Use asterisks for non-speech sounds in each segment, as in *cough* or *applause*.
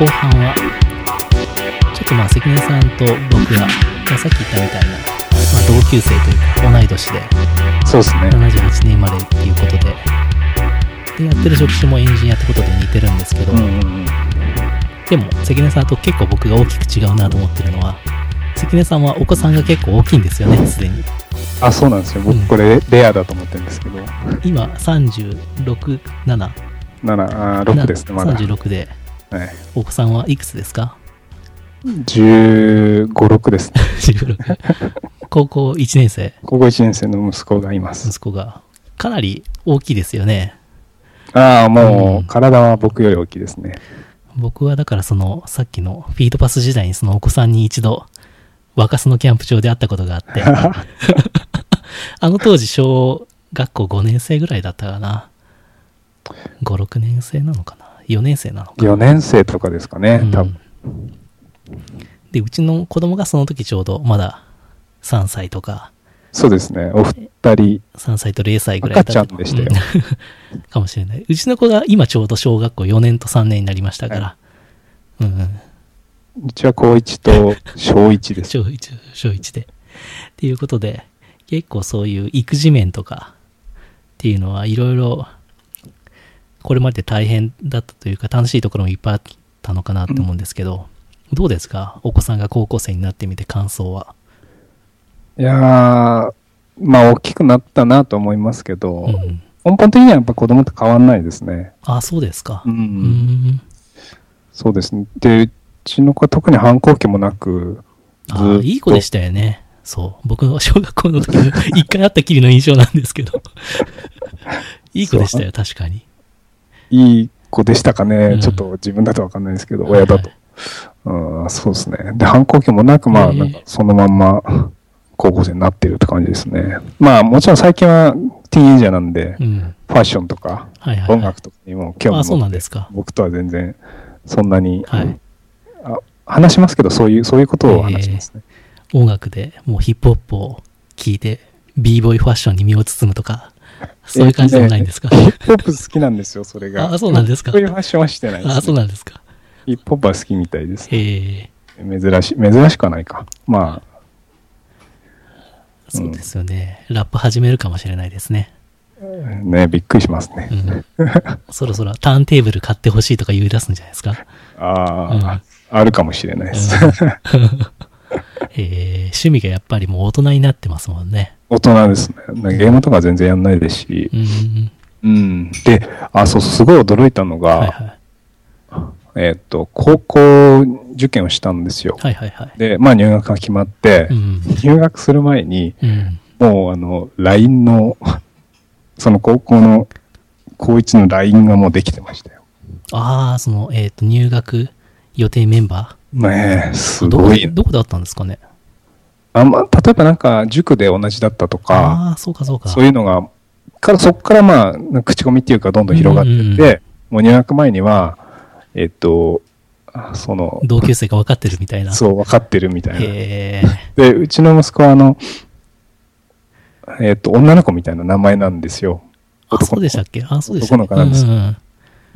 後半は、ちょっとまあ関根さんと僕が、まあ、さっき言ったみたいな、まあ、同級生というか同い年で、そうですね。78年生まれっていうことで、で、やってる職種もエンジニアってことで似てるんですけど、うんうんうん。でも関根さんと結構僕が大きく違うなと思ってるのは、関根さんはお子さんが結構大きいんですよね、すでに。あ、そうなんですよ。僕うんこれレアだと思ってるんですけど。今、36、7、7、あ6ですね、まだ。はい。36で、お子さんはいくつですか？15、6ですね。*laughs* 16高校1年生、高校1年生の息子がいます。息子が。かなり大きいですよね。ああ、もうんう、体は僕より大きいですね。僕はだからその、さっきのフィードパス時代にそのお子さんに一度、若洲のキャンプ場で会ったことがあって、*laughs* *laughs* あの当時小学校5年生ぐらいだったかな。5、6年生なのかな ?4 年生なのか4年生とかですかね、うん多分。で、うちの子供がその時ちょうどまだ3歳とか、そうですね。お二人、3歳と0歳ぐらいだった赤ちゃんでしたようん *laughs* かもしれない。うちの子が今ちょうど小学校4年と3年になりましたから。うんうん。うちは高1と小1です。*laughs* 小1、小1で。っていうことで、結構そういう育児面とかっていうのはいろいろ、これまで大変だったというか楽しいところもいっぱいあったのかなって思うんですけど、どうですか？お子さんが高校生になってみて感想は。いやー、まあ大きくなったなと思いますけど、うん。根本的にはやっぱ子供って変わんないですね。あ、そうですか。う。うんん。そうですね。で、うちの子は特に反抗期もなく、ずあーっといい子でしたよね。そう。僕の小学校の時も *laughs* 一回会ったきりの印象なんですけど。*laughs* いい子でしたよ、確かに。いい子でしたかね。うんちょっと自分だとわかんないですけど、親だと。うん、そうですね。で、反抗期もなく、まあ、なんかそのまんま高校生になってるって感じですね。まあ、もちろん最近はティーンエイジャーなんで、うん。ファッションとかはいはい、はい。音楽とかにも興味あ、そう持ってなんですか。僕とは全然そんなに、はい。あ話しますけど、そういう、そういうことを話しますね。音楽でもうヒップホップを聴いて、b ボーイファッションに身を包むとか、そういう感じでもないんですか？ヒップホップ好きなんですよ、それが。あそうなんですか？そういうファッションはしてないです、あ、そうなんですか？ヒップホップは好きみたいです。ええ珍しい、珍しくはないか。まそうですよね。ラップ始めるかもしれないですね。あ、ね、びっくりしますね。うん。*laughs* そろそろターンテーブル買ってほしいとか言い出すんじゃないですか？ああ、うんあるかもしれないです。*laughs* ええ趣味がやっぱりもう大人になってますもんね。大人ですね。ゲームとか全然やんないですしう。ん。うん。で、あ、そうすごい驚いたのが、はいはい。えっ、と、高校受験をしたんですよ。はいはいはい。で、まあ入学が決まって、うん。入学する前に、うん。もうあの、LINE の、*laughs* その高校の、高1の LINE がもうできてましたよ。ああ、その、えっ、と、入学予定メンバねえ、ーすごい。どこどこだったんですかね？あまあ、例えばなんか塾で同じだったとか、ああ、そうかそうか。そういうのが、からそこからまあ、口コミっていうかどんどん広がってって、もう入学前には、えっと、あその、同級生が分かってるみたいな。そう、分かってるみたいな。で、うちの息子はあの、えっと、女の子みたいな名前なんですよ。あ、そうでしたっけ？あ、そうでした男の子なんですうんうんうん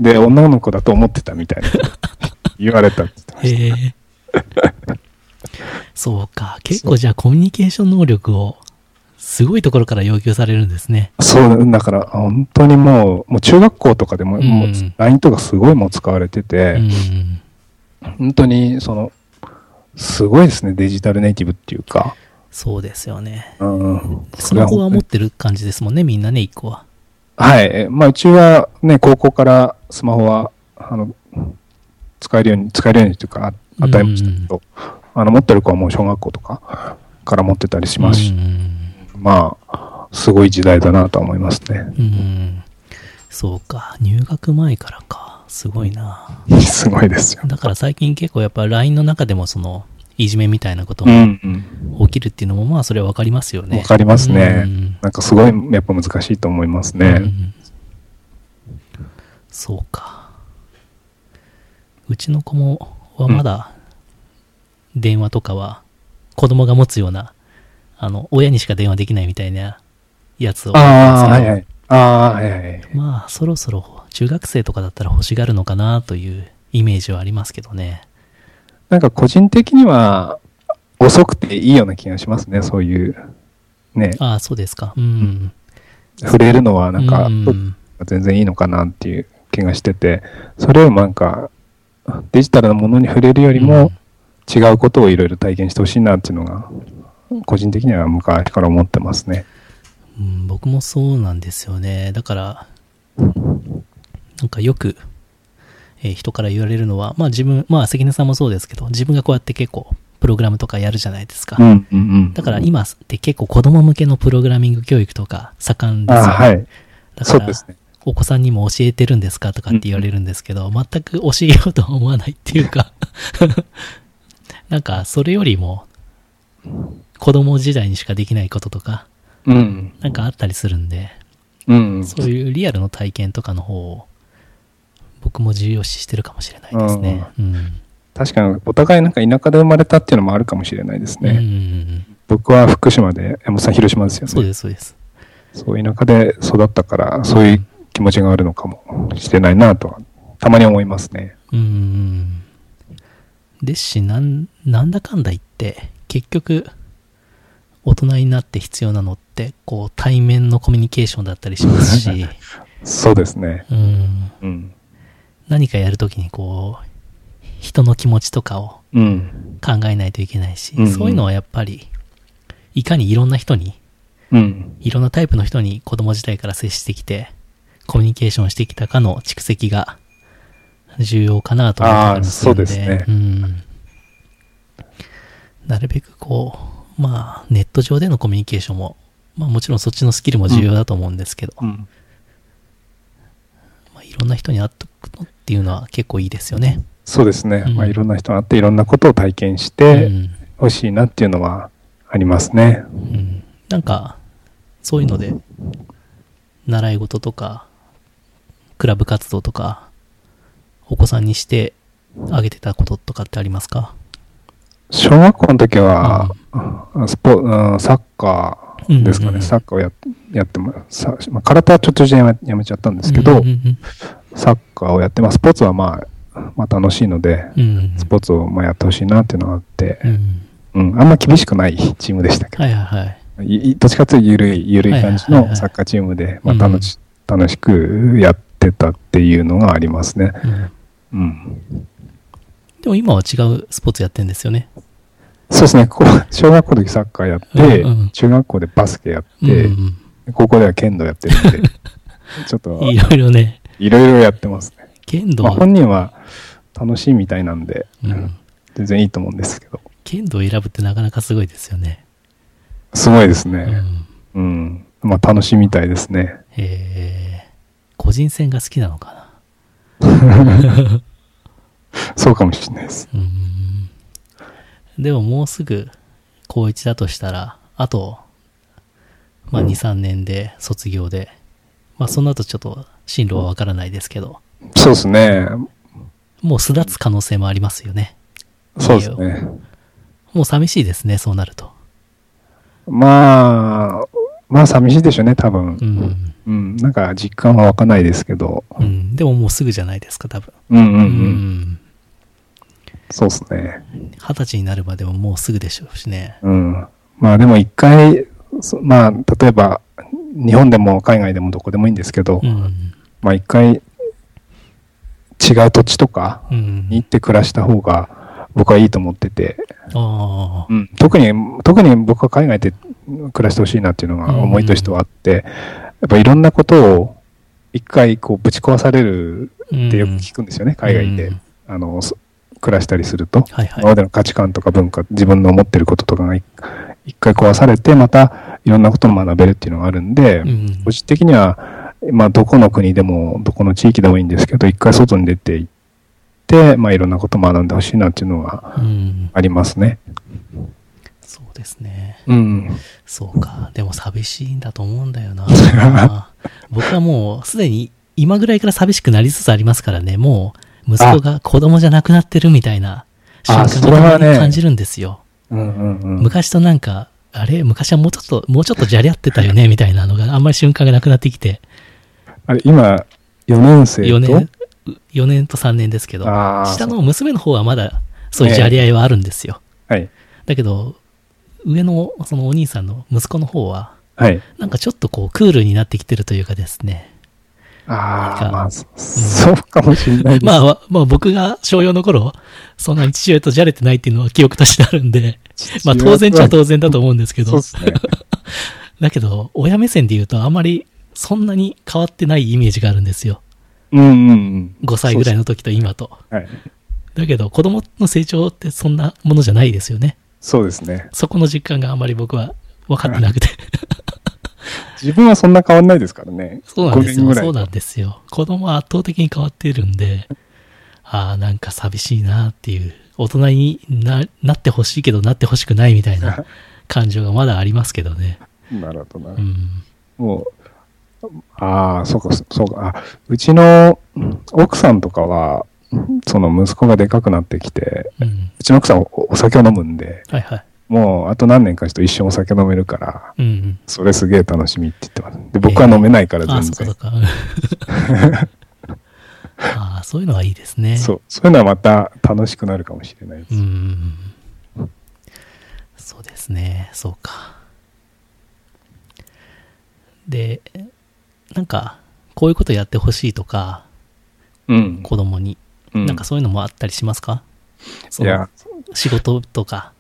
で、女の子だと思ってたみたいな。*laughs* 言われたって言ってましへえ。*laughs* そうか。結構じゃあコミュニケーション能力をすごいところから要求されるんですね。た。そう、だから、本当にもう、もう中学校とかでも、うんもう LINE とかすごいもう使われてうて、ん。本当に、その、すごいですね、デジタルネイティブっていうか。そうですよね。うん。スマホは持もってる感じですもんね、みんなね、一個は。はい。えまあ、うちはね、高校からスマホは、あの、使えるように、使えるようにというか、あ与えましたけど、あの、持ってる子はもう小学校とかから持ってたりしますし、うん。まあ、すごい時代だなとは思いますね。うん。そうか。入学前からか。すごいな。*laughs* すごいですよ。だから最近結構やっぱ LINE の中でもその、いじめみたいなことうが。起きるっていうのもまあそれはわかりますよね。わかりますねうんなんかすごい、やっぱ難しいと思いますね。うんそうか。うちの子も、はまだ、電話とかは、子供が持つような、あの、親にしか電話できないみたいなやつを。ああ、はいはい。ああ、はいはい。まあ、そろそろ、中学生とかだったら欲しがるのかなというイメージはありますけどね。なんか個人的には遅くていいような気がしますね、そういう。ね、ああ、そうですか。うん。触れるのはなんかうん全然いいのかなっていう気がしてて、それをなんかデジタルなものに触れるよりも違うことをいろいろ体験してほしいなっていうのが、個人的には昔から思ってますね。うん、僕もそうなんですよね。だから、なんかよく、えー人から言われるのは、まあ自分、まあ関根さんもそうですけど、自分がこうやって結構、プログラムとかやるじゃないですか。うんうんうん。だから今って結構子供向けのプログラミング教育とか盛んですよ、あはい。だからそうで、すね。お子さんにも教えてるんですかとかって言われるんですけど、全く教えようとは思わないっていうか、*laughs* なんかそれよりも、子供時代にしかできないこととか、うん。なんかあったりするんで、うん。そういうリアルの体験とかの方を、僕も重要視してるかもしれないですね。うん。確かにお互いなんか田舎で生まれたっていうのもあるかもしれないですうんうんうね。ん僕は福島で、山本さん広島ですよね。そうです、そうです。そう、田舎で育ったから、そういう気持ちがあるのかもしれないなとは、たまに思いますね。うん。ですし、なん、なんだかんだ言って、結局、大人になって必要なのって、こう、対面のコミュニケーションだったりしますし、*laughs* そうですね。うん、うん。何かやるときにこう、人の気持ちとかをうん。考えないといけないし、うんうんそういうのはやっぱり、いかにいろんな人に、うん。いろんなタイプの人に子供時代から接してきて、コミュニケーションしてきたかの蓄積が重要かなと思ったりもするんで、そうですねん。なるべくこう、まあ、ネット上でのコミュニケーションも、まあもちろんそっちのスキルも重要だと思うんですけど、うん。まあ、いろんな人に会っとくのっていうのは結構いいですよね。そうですね。うんまあ、いろんな人があって、いろんなことを体験しうてんほしいなっていうのはありますね。うんなんか、そういうので、習い事とか、クラブ活動とか、お子さんにしてあげてたこととかってありますか？小学校の時は、スポうんサッカーですかね。うんうんうんサッカーをややってます。さまあ、空手はちょっとじゃやめやめちゃったんですけど、うんうんサッカーをやってます。スポーツはまあ、まあ楽しいので、うんうんスポーツをまあやってほしいなっていうのがあってう、んうん、あんま厳しくない *laughs* チームでしたけど、はいはいはい。いいどっちかというとゆるい、ゆるい感じのサッカーチームで、まあうん楽し、楽しくやってたっていうのがありますね。うんうん。でも今は違うスポーツやってんですよね。そうですね。小学校の時サッカーやって、うんうん中学校でバスケやっうんて、うん高校では剣道やってるんで、*laughs* ちょっといろいろね、いろいろやってますね。剣道、まあ本人は楽しいみたいなんで、うん全然いいと思うんですけど、剣道を選ぶってなかなかすごいですよね。すごいですうね。んうん。まあ楽しいみたいですね。えー、個人戦が好きなのか *laughs* そうかもしれないです。な。うん。でももうすぐ高1だとしたら、あと、まあ2、3年で卒業で、まあその後ちょっと進路はわからないですけど、そうですね。もう巣立つ可能性もありますよね。そうですね。もう寂しいですね、そうなると。まあ、まあ寂しいでしょうね、多分う。ん。うん。なんか実感は湧かないですけど。うん。でももうすぐじゃないですか、多分。うんうんう。うんん。そうですね。二十歳になるまでももうすぐでしょうしね。うん。まあでも一回、そまあ例えば日本でも海外でもどこでもいいんですけど、うん。まあ一回違う土地とかうんに行。って暮らした方が僕はいいと思ってて、ああ。うん、特に、特に僕は海外で暮らしてほしいなっていうのが思いとしてはあって、やっぱいろんなことを一回こうぶち壊されるってよく聞くんですよね、海外で。うんあの、そ暮らしたりすると。はいはい今までの価値観とか文化、自分の思ってることとかが一一回壊されて、またいろんなことを学べるっていうのがあるんで、うん個人的には、まあ、どこの国でも、どこの地域でもいいんですけど、一回外に出て行って、まあ、いろんなことを学んでほしいなっていうのはうん。ありますね。そうですね。うん。そうか。でも寂しいんだと思うんだよな。*laughs* 僕はもうすでに今ぐらいから寂しくなりつつありますからね。もう息子が子供じゃなくなってるみたいな瞬あ間それはねが感じるんですよ。うんうんうん。昔となんか、あれ？昔はもうちょっと、もうちょっとじゃれ合ってたよねみたいなのがあんまり瞬間がなくなってきて。あれ、今、4年生と？4年、4年と3年ですけど。下の娘の方はまだそういうじゃれ合いはあるんですよ。はい。だけど、上のそのお兄さんの息子の方は、はい。なんかちょっとこうクールになってきてるというかですね。ああ、かまあ、そそうかもしれないです。まあ、まあ僕が小4の頃、そんなに父親とじゃれてないっていうのは記憶としてあるんで、まあ当然っちゃ当然だと思うんですけどそうで、すね。*laughs* だけど、親目線で言うとあまりそんなに変わってないイメージがあるんですよ。うんうんうん。5歳ぐらいの時と今と。はい。だけど、子供の成長ってそんなものじゃないですよね。そうですね。そこの実感があまり僕は分かってなくて。*laughs* 自分はそんな変わんないですからね。そうなんです5年ぐよ。そうなんですよ。子供は圧倒的に変わっているんで、ああ、なんか寂しいなっていう、大人にななってほしいけどなってほしくないみたいな *laughs* 感情がまだありますけどね。なるほどな。うん。もう、ああ、そうか、そうか。あうちの奥さんとかは、*laughs* その息子がでかくなってきて、うん。うちの奥さんおお酒を飲むんで、はいはい。もうあと何年かして一生お酒飲めるから、うんうん。それすげえ楽しみって言ってます。で、僕は飲めないから全然。そうかそうか。ああ、そういう *laughs* のはいいですね。そう、そういうのはまた楽しくなるかもしれないです。うん。そうですね。そうか。で、なんか、こういうことやってほしいとか、うん。子供に、うんなんかそういうのもあったりしますか？いや、仕事とか、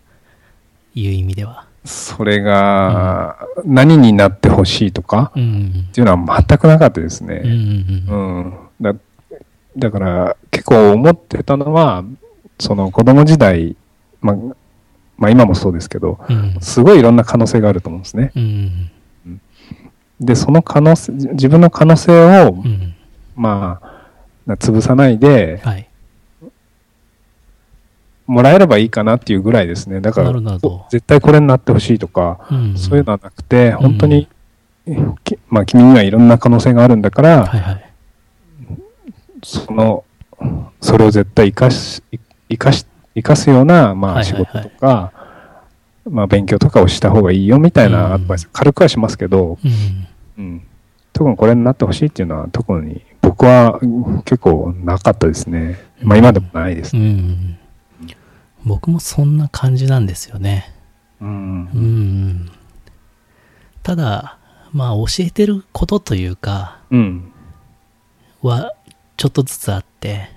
いう意味では。それが、何になってほしいとかうんっていうのは全くなかったですうん。うんね。うんうん。だだから、結構思ってたのは、その子供時代、まあ、まあ今もそうですけど、うん。うんすごいいろんな可能性があると思うんですね。うん。で、その可能性、じ自分の可能性を、うん。まあ、な潰さないで、はい。もらえればいいかなっていうぐらいですね。だから絶対これになってほしいとか、うん。そういうのはなくて、本当に、きまあ君にはいろんな可能性があるんだから、はいはい。その、それを絶対生かし、生かし、生かすような、まはいはいはいあ仕事とか、まあ勉強とかをした方がいいよみたいなアドバイス、軽くはしますけど、うん。うん。特にこれになってほしいっていうのは特に僕はうん結構なかったですね。まあ今でもないですうね。ん。僕もそんな感じなんですよね。うんう。ん。ただ、まあ教えてることというか、うん。は、ちょっとずつあって、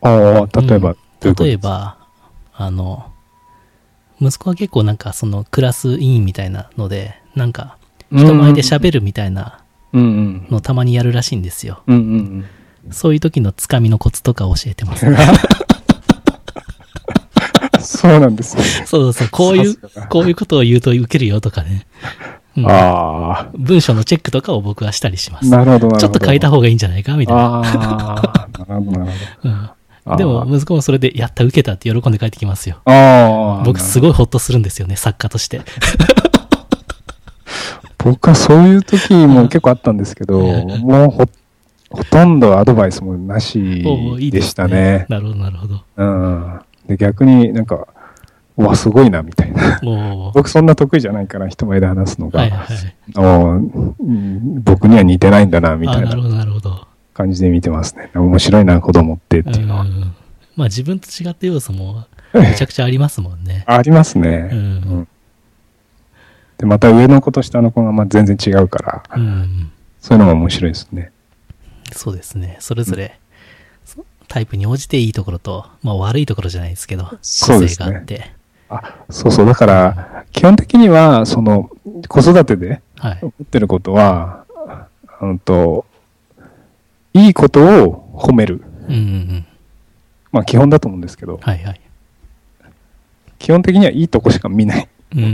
ああ、例えば、例えば、あの、息子は結構なんかそのクラス委員みたいなので、なんか人前で喋るみたいなうんうん。のたまにやるらしいんですよ。うんうんそういう時のつかみのコツとか教えてます、うん。そうなんですね。そうそう、こういうこういうことを言うと受けるよとかね。うんあ文章のチェックとかを僕はしたりしまあ、す。なるほど、なるほど。ちょっと変えた方がいいんじゃないかみたいな。ああ、なるほど、なるうんほど。でも、息子もそれで、やった、受けたって喜んで帰ってきますよ。ああ、僕すい。ごいホッとするんですよね、作家として。*laughs* 僕はそういう時も結構あったんですけど、うんもうほ、ほとんどアドバイスもなしでしたね。なるほど、なるほど。うん。で、逆になんか、うわ、すごいな、みたいな。僕そんな得意じゃないから、人前で話すのが。はいはい。お僕には似てないんだな、みたいなあなるほど、なるほど。感じで見てますね。面白いな、子供ってっていうのは。うんまあ自分と違った要素もめちゃくちゃありますもんね。ありますね。うんうんで、また上の子と下の子がまあ全然違うから、うん。そういうのも面白いですね。そうですね。それぞれ、そタイプに応じていいところと、まあ悪いところじゃないですけど、個性があって。あ、そうそう。だから、基本的には、その、子育てではい。思ってることは、うんと、いいことを褒める。うんうんうん。まあ基本だと思うんですけど、はいはい。基本的にはいいとこしか見ない。うんうん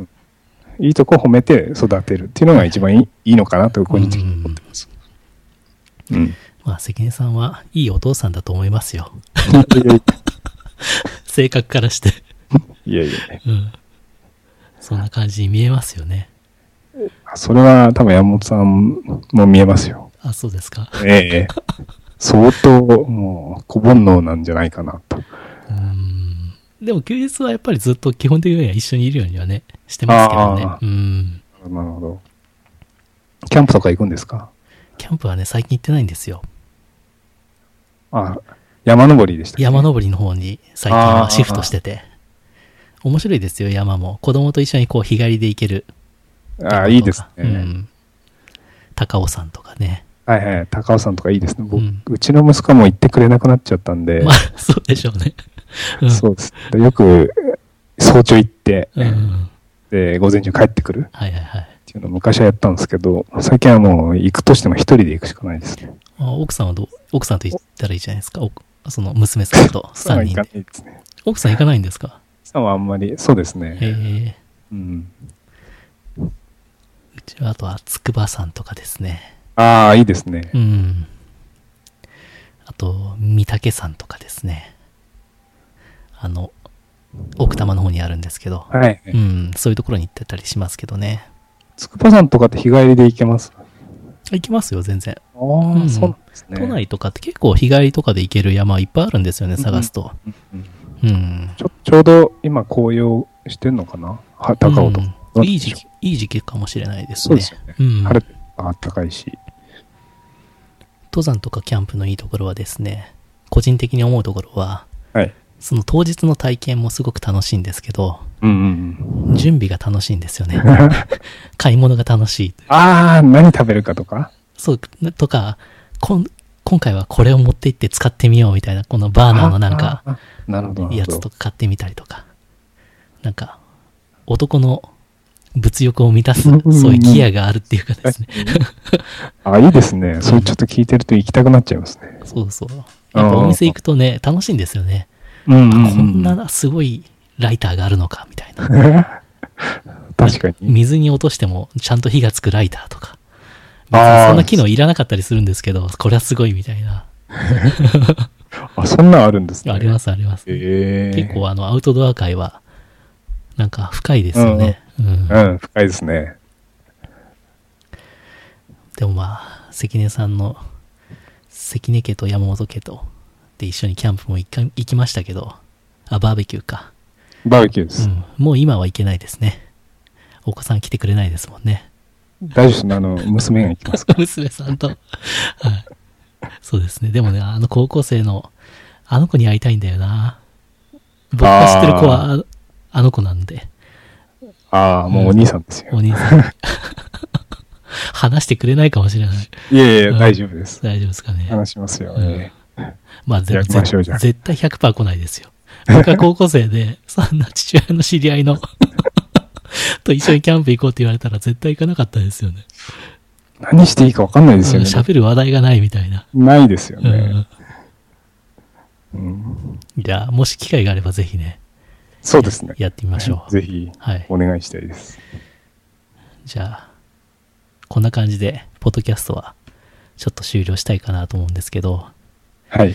うん。いいとこを褒めて育てるっていうのが一番いいいいのかなと個人的に思ってます。うん。まあ関根さんはいいお父さんだと思いますよ。*laughs* 性格からして。やいや。うん。そんな感じに見えますよね。それは多分山本さんも見えますよ。あ、そうですか。ええ。相当、もう、小煩悩なんじゃないかなと。うん。でも休日はやっぱりずっと基本的には一緒にいるようにはね、してますけどねあ。うん。なるほど。キャンプとか行くんですか？キャンプはね、最近行ってないんですよ。あ、山登りでしたっけ？山登りの方に最近はシフトしてて。面白いですよ、山も。子供と一緒にこう日帰りで行ける。ああ、いいですね。うん。高尾山とかね。はいはい。高尾さんとかいいですね。僕、ううんちの息子も行ってくれなくなっちゃったんで、まあ、そうでしょうね。うんそうです。でよく、早朝行って、うん。で、午前中帰ってくるはいはいはい。っていうのを昔はやったんですけど、最近はもう行くとしても一人で行くしかないですね。あ奥さんはどう、奥さんと行ったらいいじゃないですか？おその娘さんと3人で。いですね。奥さん行かないんですか？さんはあんまり、そうですね。ええうん。うちはあとは筑波山とかですね。ああ、いいですねう。ん。あと、御嶽山とかですね。あの、奥多摩の方にあるんですけど、はい。うん、そういうところに行ってたりしますけどね。筑波山とかって日帰りで行けます？あ行きますよ、全然。あ、うんそうなんですね。都内とかって結構日帰りとかで行ける山いっぱいあるんですよね、探すと。うんうんうん。ちょちょうど今紅葉してんのかな？は高尾とか。うんいい時期、いい時期かもしれないですね。そうですよね。うん。晴れてあったかいし。登山とかキャンプのいいところはですね、個人的に思うところは、はい。その当日の体験もすごく楽しいんですけど、うんうん準備が楽しいんですよね。うん。買い物が楽しい。ああ、何食べるかとか？そう、とか、こん今回はこれを持って行って使ってみようみたいな、このバーナーのなんか、やつとか買ってみたりとか。なんか、男の物欲を満たすうんうんう、んそういうギアがあるっていうかですね。*laughs* あ、いいですね。それちょっと聞いてると行きたくなっちゃいますね。そうそう。やっぱお店行くとね、楽しいんですよね。うんあこんなすごいライターがあるのか、みたいな。*laughs* 確かに。水に落としてもちゃんと火がつくライターとか。そんな機能いらなかったりするんですけど、これはすごいみたいな。*laughs* あ、そんなんあるんですね。。ありますすあります。ええ。結構あの、アウトドア界は、なんか深いですよね。うんうん、深いですね。でもまあ、関根さんの、関根家と山本家と、で一緒にキャンプも行きましたけど、あ、バーベキューか。バーベキューです。うん。もう今は行けないですね。お子さん来てくれないですもんね。大丈夫ですね。あの、娘が行きますか *laughs* 娘さんと。はい。そうですね。でもね、あの高校生の、あの子に会いたいんだよな。僕が知ってる子は、ああの子なんで、ああ、もうお兄さんですよ。お兄さん。*laughs* 話してくれないかもしれない。いやいや、うん大丈夫です。大丈夫ですかね。話しますよ。うんえ *laughs* まあ、でも絶対100%来ないですよ。僕は高校生で、*laughs* そんな父親の知り合いの *laughs* と一緒にキャンプ行こうって言われたら絶対行かなかったですよね。え何していいか分かんないですようんね。喋る話題がないみたいな。ないですようんね。うんじゃあ、もし機会があればぜひね、そうですね。やってみましょう。ぜひ、はい。お願いしたいです。じゃあ、こんな感じで、ポッドキャストは、ちょっと終了したいかなと思うんですけど、はい。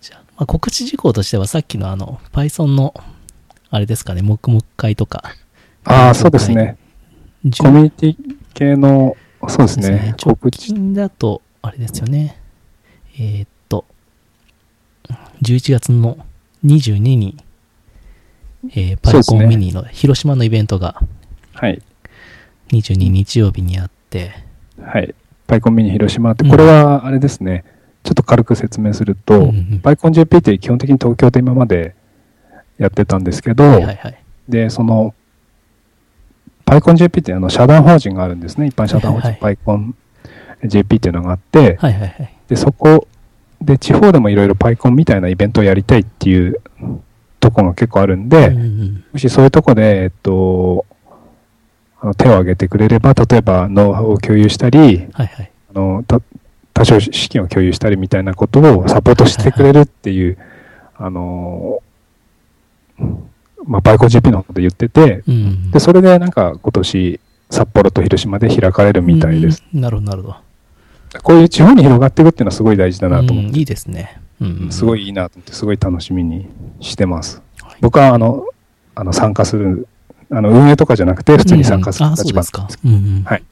じゃあ、まあ、告知事項としてはさっきのあの、Python の、あれですかね、黙々会とか、ああ、そうですね。コミュニティ系の、そうですですね。直。近だと、あれですよね。えーっと、11月の22に、えーパイコンミニの広島のイベントがはい。22日曜日にあって、はい。パイコンミニ広島って、うんこれはあれですね。ちょっと軽く説明すると、うんうんパイコン JP って基本的に東京で今までやってたんですけど、はいはいはい。で、その、パイコン JP ってあの社団法人があるんですね。一般社団法人、パイコン JP っていうのがあって、はいはいはい。で、そこで地方でもいろいろパイコンみたいなイベントをやりたいっていうとこが結構あるんで、うんうんもしそういうとこで、えっと、あの手を挙げてくれれば、例えばノウハウを共有したり、はいはい。あのた多少資金を共有したりみたいなことをサポートしてくれるっていう、あの、まあ、バイコン GP の方で言ってて、うんうんで、それでなんか今年札幌と広島で開かれるみたいです。。うんなるほどなるほど。こういう地方に広がっていくっていうのはすごい大事だなと思って、うんいいですね。うんうんすごいいいなと思って、すごい楽しみにしてます。はい僕はあの、あの参加する、あの運営とかじゃなくて普通に参加する立場ですか。うんうんはい。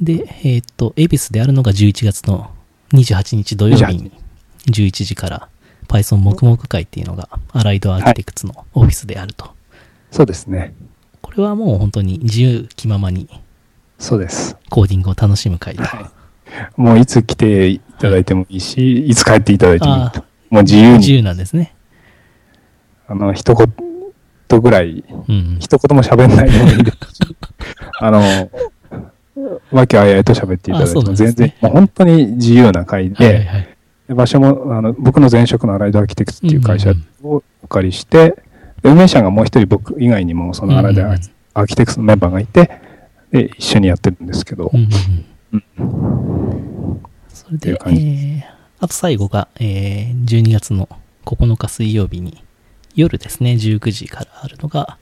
で、えーっと、恵比寿であるのが11月の28日土曜日に11時から Python 黙々会っていうのがアライドアーキテクツのオフィスであると。そうですね。これはもう本当に自由気ままにそうです。コーディングを楽しむ会と。はいもういつ来ていただいてもいいし、いつ帰っていただいてもいいあと。もう自由に、自由なんですね。あの、一言ぐらい、うん。一言も喋んないでもいいですし、*laughs* あの、わけあいあいと喋っていただいてね。全然、もう本当に自由な会で、はいはい場所も、あの、僕の前職のアライドアーキテクツっていう会社うんをお借りして、で運営者がもう一人僕以外にも、そのアライドアうんーキテクツのメンバーがいて、で、一緒にやってるんですけど。うん、うんうん。それでえーあと最後が、えー12月の9日水曜日に、夜ですね、19時からあるのが、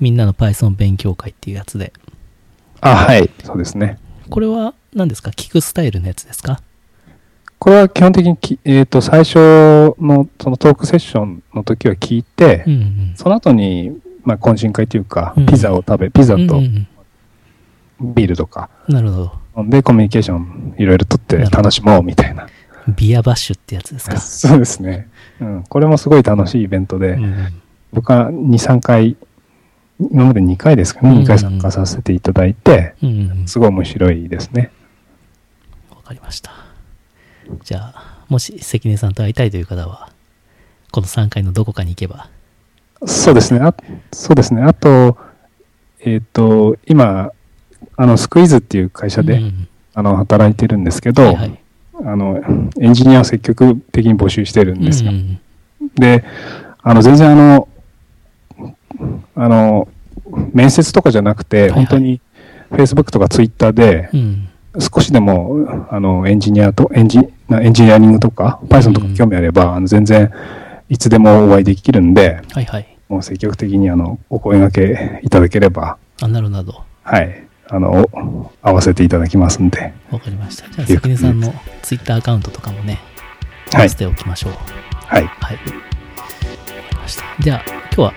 みんなの Python 勉強会っていうやつで、あ、はい、そうですね。これは何ですか？聞くスタイルのやつですか？これは基本的にき、えっ、と、最初のそのトークセッションの時は聞いて、うんうん。その後に、まあ、懇親会というかうん、ピザを食べ、ピザとビールとか、うんなるほど。で、コミュニケーションいろいろとって楽しもうみたいな。ビアバッシュってやつですか？そうですね。うん。これもすごい楽しいイベントで、うんうん僕は2、3回、今まで2回ですかね、うん2回参加させていただいて、すごい面白いですね。わかりました。じゃあ、もし関根さんと会いたいという方は、この3回のどこかに行けば。そうですね。あそうですね。あと、えっ、と、今、あの、スクイズっていう会社で、うんうんあの、働いてるんですけど、はいはい。あの、エンジニアを積極的に募集してるんですよ。うんうんで、あの、全然あの、あの、面接とかじゃなくて、はい本当に Facebook とか Twitter でう、ん。少しでも、あの、エンジニアと、エンジ、なエンジニアリングとか、Python とか興味あれば、あの全然、いつでもお会いできるんで、はいはい。もう積極的にあの、お声掛けいただければ、あ、なるほど。はい、あの、お合わせていただきますんで、わかりました。じゃあ、関根さんの Twitter アカウントとかもね、合はいわせ、ておきましょう。はい、はい。わかりました。では、今日は、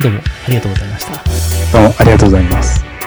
どうもありがとうございました。どうもありがとうございます。